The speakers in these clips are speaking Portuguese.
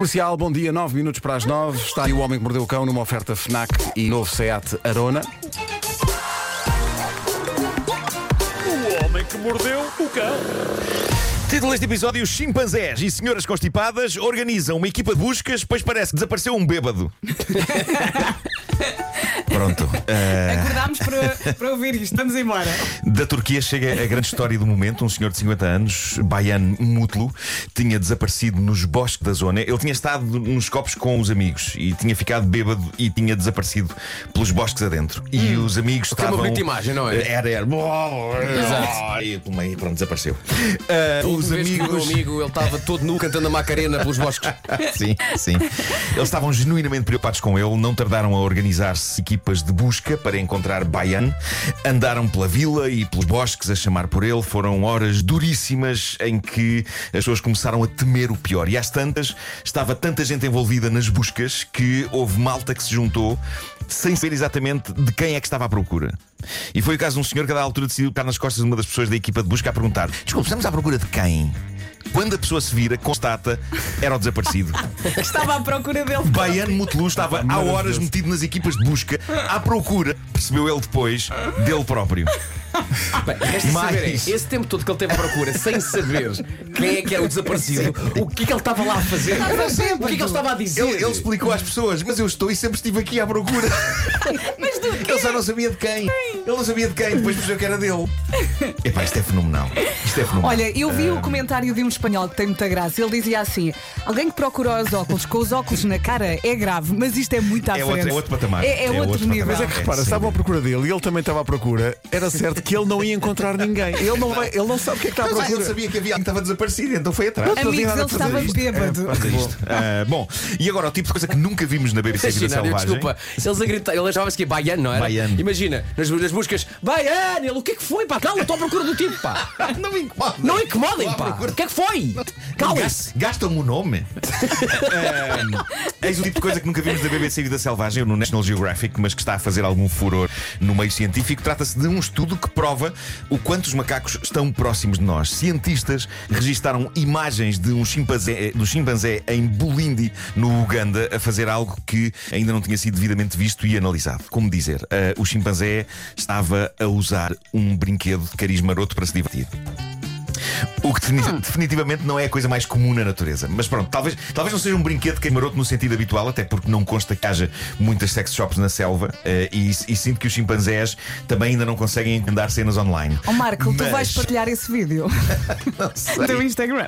Comercial, bom dia, 9 minutos para as 9. Está aí o Homem que Mordeu o Cão numa oferta FNAC e novo SEAT Arona. O homem que mordeu o cão. Título deste episódio: Chimpanzés e senhoras constipadas organizam uma equipa de buscas, pois parece que desapareceu um bêbado. Pronto. eh, Acordámos para, para ouvir isto, vamos embora. da Turquia chega a grande história do momento. Um senhor de 50 anos, Bayan Mutlu, tinha desaparecido nos bosques da zona. Ele tinha estado nos copos com os amigos e tinha ficado bêbado e tinha desaparecido pelos bosques adentro. E os amigos Hum. Que é uma estavam. bonita imagem, não é? Era, era. Exato. E pelo meio, pronto, desapareceu. Eh, Os os vez que o meu amigos. amigo ele estava todo nu cantando a Macarena pelos bosques. Sim, sim. Eles estavam genuinamente preocupados com ele, não tardaram a organizar-se equipas de busca para encontrar Bayan. Andaram pela vila e pelos bosques a chamar por ele. Foram horas duríssimas em que as pessoas começaram a temer o pior. E às tantas, estava tanta gente envolvida nas buscas que houve malta que se juntou sem saber exatamente de quem é que estava à procura. E foi o caso de um senhor que a altura decidiu ficar nas costas de uma das pessoas da equipa de busca a perguntar: Desculpe, estamos à procura de quem? Quando a pessoa se vira, constata, era o desaparecido. Estava à procura dele. Baiano Mutelu estava há horas metido nas equipas de busca à procura, percebeu ele depois, dele próprio. Bem, resta Mais. saber é, esse tempo todo que ele teve à procura, sem saber quem é que era o desaparecido, o que é que ele estava lá a fazer? O que é que ele estava a dizer? Ele, ele explicou às pessoas, mas eu estou e sempre estive aqui à procura. Mas do quê? Ele só não sabia de quem. Ele não sabia de quem, depois percebeu que era dele. Epá, isto é fenomenal. Isto é fenomenal. Olha, eu vi Ah. o comentário de um espanhol que tem muita graça. Ele dizia assim: alguém que procura os óculos com os óculos na cara é grave, mas isto é muito à É frente. outro- é outro patamar. É, é É outro, outro nível. patamar. Mas é que repara, estavam à procura dele e ele também estava à procura. Era certo que ele não ia encontrar ninguém. Ele não, vai, ele não sabe o que é que está Mas, ah, ele sabia que havia alguém que estava desaparecido, então foi atrás. Amigos, ele a estava isto. bêbado. É, bom. Ah, bom, e agora o tipo de coisa que nunca vimos na BBC Vida Selvagem. desculpa, se eles a gritar, ele achava-se que é baiano, não era? Baiano. Imagina, nas, nas buscas, baiano, ele, o que é que foi, pá? Cala, estou à procura do tipo, pá. Não me incomoda. Não incomodem, pá. O que é que foi? Cala-se. Gastam-me o nome. Ehm, eis o tipo de coisa que nunca vimos da BBC Vida Selvagem no National Geographic, mas que está a fazer algum furor no meio científico. Trata-se de um estudo que prova o quanto os macacos estão próximos de nós. Cientistas registaram imagens de um chimpanzé, do chimpanzé em Bulindi, no Uganda, a fazer algo que ainda não tinha sido devidamente visto e analisado. Como dizer, eh, o chimpanzé estava a usar um brinquedo de cariz maroto para se divertir. O que defini- definitivamente não é a coisa mais comum na natureza. Mas pronto, talvez, talvez não seja um brinquedo que é maroto no sentido habitual, até porque não consta que haja muitas sex shops na selva. eh, e, e sinto que os chimpanzés também ainda não conseguem encomendar cenas online. Ó Marco, tu Mas, vais partilhar esse vídeo teu Instagram.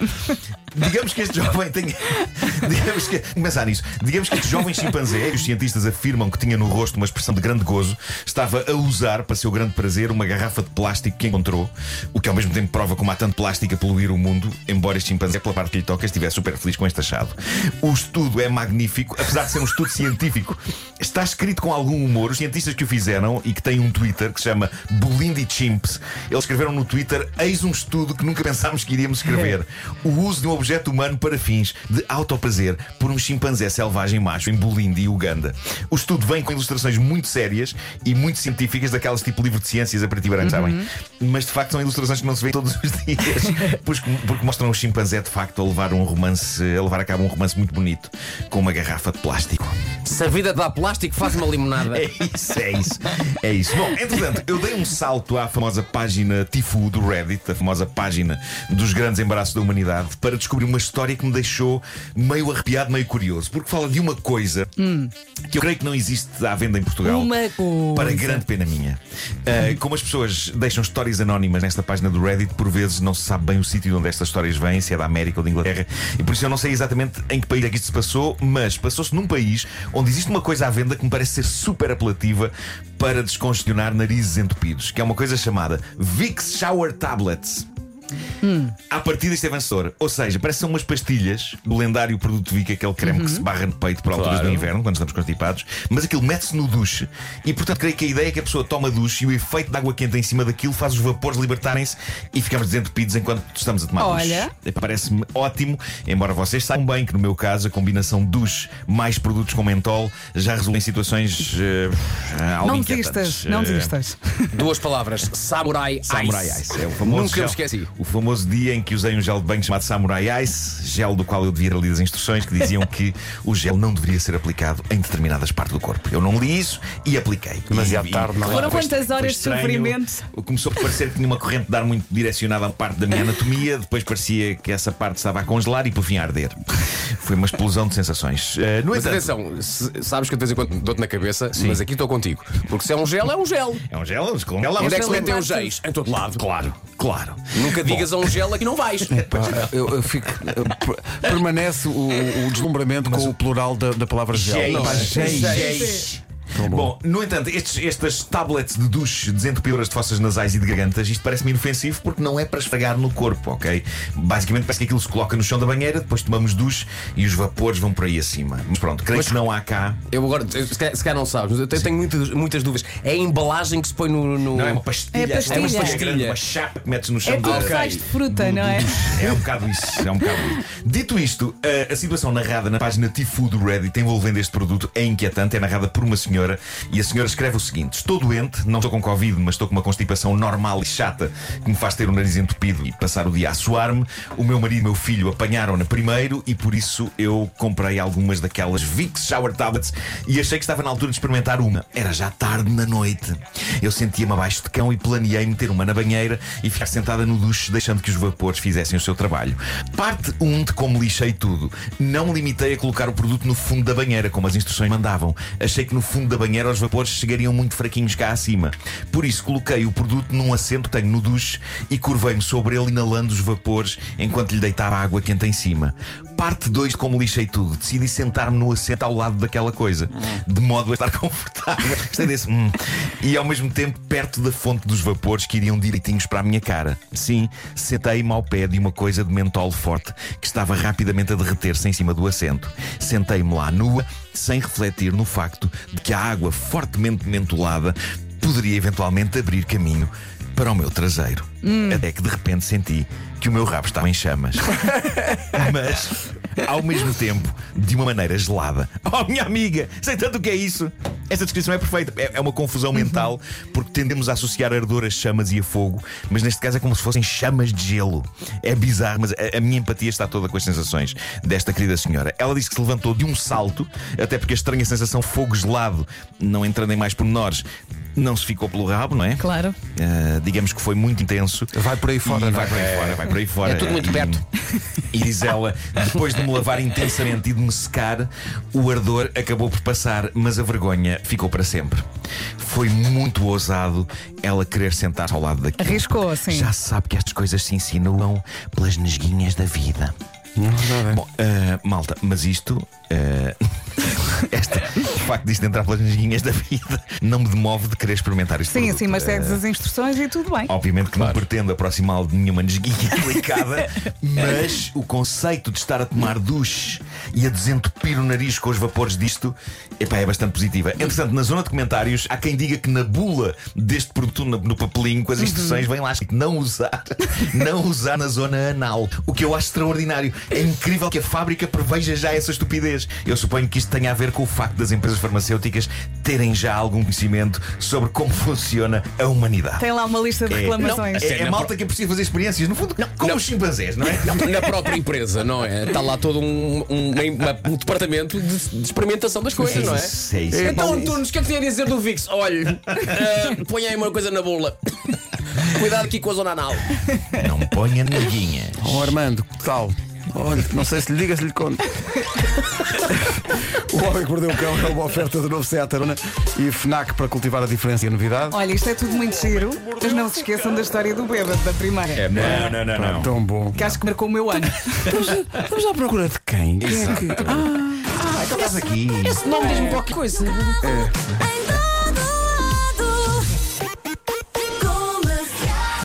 Digamos que este jovem tenha. Digamos que. Pensar nisso. Digamos que este jovem chimpanzé, que os cientistas afirmam que tinha no rosto uma expressão de grande gozo, estava a usar, para seu grande prazer, uma garrafa de plástico que encontrou, o que ao mesmo tempo prova como há tanto plástico a poluir o mundo, embora este chimpanzé, pela parte que lhe toca, estivesse super feliz com este achado. O estudo é magnífico, apesar de ser um estudo científico. Está escrito com algum humor. Os cientistas que o fizeram e que têm um Twitter que se chama Bulindi Chimps, eles escreveram no Twitter: Eis um estudo que nunca pensámos que iríamos escrever. O uso de um objeto humano para fins de autoprazer por um chimpanzé selvagem macho em Bulindi, Uganda. O estudo vem com ilustrações muito sérias e muito científicas, daquelas tipo livro de ciências a preto e branco, sabem? Mas de facto são ilustrações que não se vê todos os dias, porque, porque mostram um chimpanzé de facto a levar um romance, a levar a cabo um romance muito bonito com uma garrafa de plástico. Se a vida dá plástico, faz uma limonada. É isso, é isso. É isso. Bom, entretanto, eu dei um salto à famosa página Tifu do Reddit, a famosa página dos grandes embaraços da humanidade, para descobrir uma história que me deixou meio arrepiado, meio curioso. Porque fala de uma coisa que eu creio que não existe à venda em Portugal. Uma coisa. Para grande pena minha. Uh, como as pessoas deixam histórias anónimas nesta página do Reddit, por vezes não se sabe bem o sítio onde estas histórias vêm, se é da América ou da Inglaterra, e por isso eu não sei exatamente em que país é que isto se passou, mas passou-se num país onde existe uma coisa à venda que me parece ser super apelativa para descongestionar narizes entupidos, que é uma coisa chamada Vicks Shower Tablets. À partida isto é vencedor. Ou seja, parece que são umas pastilhas do lendário produto Vic, aquele creme que se barra no peito por alturas Claro. do inverno, quando estamos constipados, mas aquilo mete-se no duche e, portanto, creio que a ideia é que a pessoa toma duche e o efeito da água quente em cima daquilo faz os vapores libertarem-se e ficamos desentupidos enquanto estamos a tomar Olha. duche. Parece-me ótimo, embora vocês saibam bem que, no meu caso, a combinação duche mais produtos com mentol já resulta em situações algo Não desistas, não Eh, desistas. Duas palavras: Samurai Ice. Samurai Ice, é o famoso Nunca me esqueci. O famoso dia em que usei um gel de banho chamado Samurai Ice, gel do qual eu devia ler as instruções que diziam que o gel não deveria ser aplicado em determinadas partes do corpo. Eu não li isso e apliquei. Demasiado E- tarde, não é? Foram quantas horas de sofrimento? Começou a parecer que tinha uma corrente de ar muito direcionada a parte da minha anatomia, depois parecia que essa parte estava a congelar e por fim a arder. Foi uma explosão de sensações. Eh, no Mas entanto, atenção, sabes que de vez em quando dou-te na cabeça, mas aqui estou contigo. Porque se é um gel, é um gel. é um gel, um gel, Onde é que se gel metem é os géis? Em todo lado. Claro, claro. Nunca digas a gel aqui não vais. Pá, eu, eu fico. eu- per- permanece o, o deslumbramento com o plural da, da palavra gel. Não, géis. Géis. Tão bom. Bom, no entanto, estes, estas tablets de duche desentupidoras de fossas nasais e de gargantas, isto parece-me inofensivo porque não é para esfregar no corpo, ok? Basicamente parece que aquilo se coloca no chão da banheira, depois tomamos duche e os vapores vão por aí acima. Mas pronto, creio que não há cá. Eu agora, se calhar, se calhar não sabes, mas eu tenho, tenho muitas, muitas dúvidas. É a embalagem que se põe no. no- Não é uma pastilha, É pastilha. uma pastilha É uma grande, uma chapa que metes no chão É da. sais de fruta, não é? É um bocado isso, é um bocado isso. Dito isto, a, a situação narrada na página Tifu do Reddit envolvendo este produto é inquietante. É narrada por uma senhora e a senhora escreve o seguinte: Estou doente, não estou com Covid, mas estou com uma constipação normal e chata que me faz ter o nariz entupido e passar o dia a suar-me. O meu marido e meu filho apanharam-na primeiro e por isso eu comprei algumas daquelas Vicks Shower Tablets e achei que estava na altura de experimentar uma. Era já tarde na noite. Eu sentia-me abaixo de cão e planeei meter uma na banheira e ficar sentada no duche, deixando que os vapores fizessem o seu trabalho. Parte 1 de como lixei tudo. Não limitei a colocar o produto no fundo da banheira, como as instruções mandavam. Achei que no fundo da banheira os vapores chegariam muito fraquinhos cá acima. Por isso coloquei o produto num assento que tenho no duche e curvei-me sobre ele, inalando os vapores enquanto lhe deitava água quente em cima. Parte 2 de como lixei tudo. Decidi sentar-me no assento ao lado daquela coisa, de modo a estar confortável. Gostei desse. hum. E ao mesmo tempo perto da fonte dos vapores que iriam direitinhos para a minha cara. Sim, sentei-me ao pé de uma coisa de mentol forte que estava rapidamente a derreter-se em cima do assento. Sentei-me lá nua, sem refletir no facto de que a água fortemente mentolada poderia eventualmente abrir caminho para o meu traseiro. Até que de repente senti que o meu rabo estava em chamas. Mas, ao mesmo tempo, de uma maneira gelada. Oh, minha amiga, sei tanto o que é isso. Esta descrição é perfeita. É é uma confusão mental, porque tendemos a associar ardor a chamas e a fogo, mas neste caso é como se fossem chamas de gelo. É bizarro, mas a, a minha empatia está toda com as sensações desta querida senhora. Ela disse que se levantou de um salto, até porque a estranha sensação fogo gelado, não entrando em mais pormenores, não se ficou pelo rabo, não é? Claro. Uh, digamos que foi muito intenso. Vai por aí fora, não vai é? por aí fora, vai por aí fora. É tudo muito E- perto. E diz ela, depois de me lavar intensamente e de me secar, o ardor acabou por passar, mas a vergonha ficou para sempre. Foi muito ousado ela querer sentar-se ao lado daquilo. Arriscou, sim. Já se sabe que estas coisas se insinuam pelas nesguinhas da vida. Bom, ah, malta, mas isto. ah, esta, facto disto entrar pelas nesguinhas da vida não me demove de querer experimentar isto. Sim, sim, mas segues as instruções e tudo bem. Obviamente que não pretendo aproximá-lo de nenhuma nesguinha delicada, mas o conceito de estar a tomar duche e a desentupir o nariz com os vapores disto epá, é bastante positiva. Entretanto, na zona de comentários, há quem diga que na bula deste produto, no, no papelinho com as instruções, vem lá escrito não usar, não usar na zona anal. O que eu acho extraordinário. É incrível que a fábrica preveja já essa estupidez. Eu suponho que isto tenha a ver com o facto das empresas farmacêuticas terem já algum conhecimento sobre como funciona a humanidade. Tem lá uma lista de reclamações. É, é malta que é preciso fazer experiências, no fundo, como os chimpanzés, não é? Na própria empresa, não é? Está lá todo um, um- uma- um departamento de, de experimentação das coisas, não é? É isso. Então, Antunes, o que é que tem a dizer do Vix? Olha, ah, põe aí uma coisa na bula. Cuidado aqui com a zona anal. Não ponha neguinhas. Oh, Armando, que tal? Olha, não sei se lhe diga, se lhe conto. o Homem que Mordeu o Cão é uma oferta do novo Seat Arona e FNAC para cultivar a diferença e a novidade. Olha, isto é tudo muito giro, mas não se esqueçam da história do bêbado da primeira. Não, não, não, não. Tão bom. Que acho que marcou o meu ano. Vamos à procura de quem? Quem é que. Ah, então estás aqui. Esse nome diz-me qualquer coisa. Em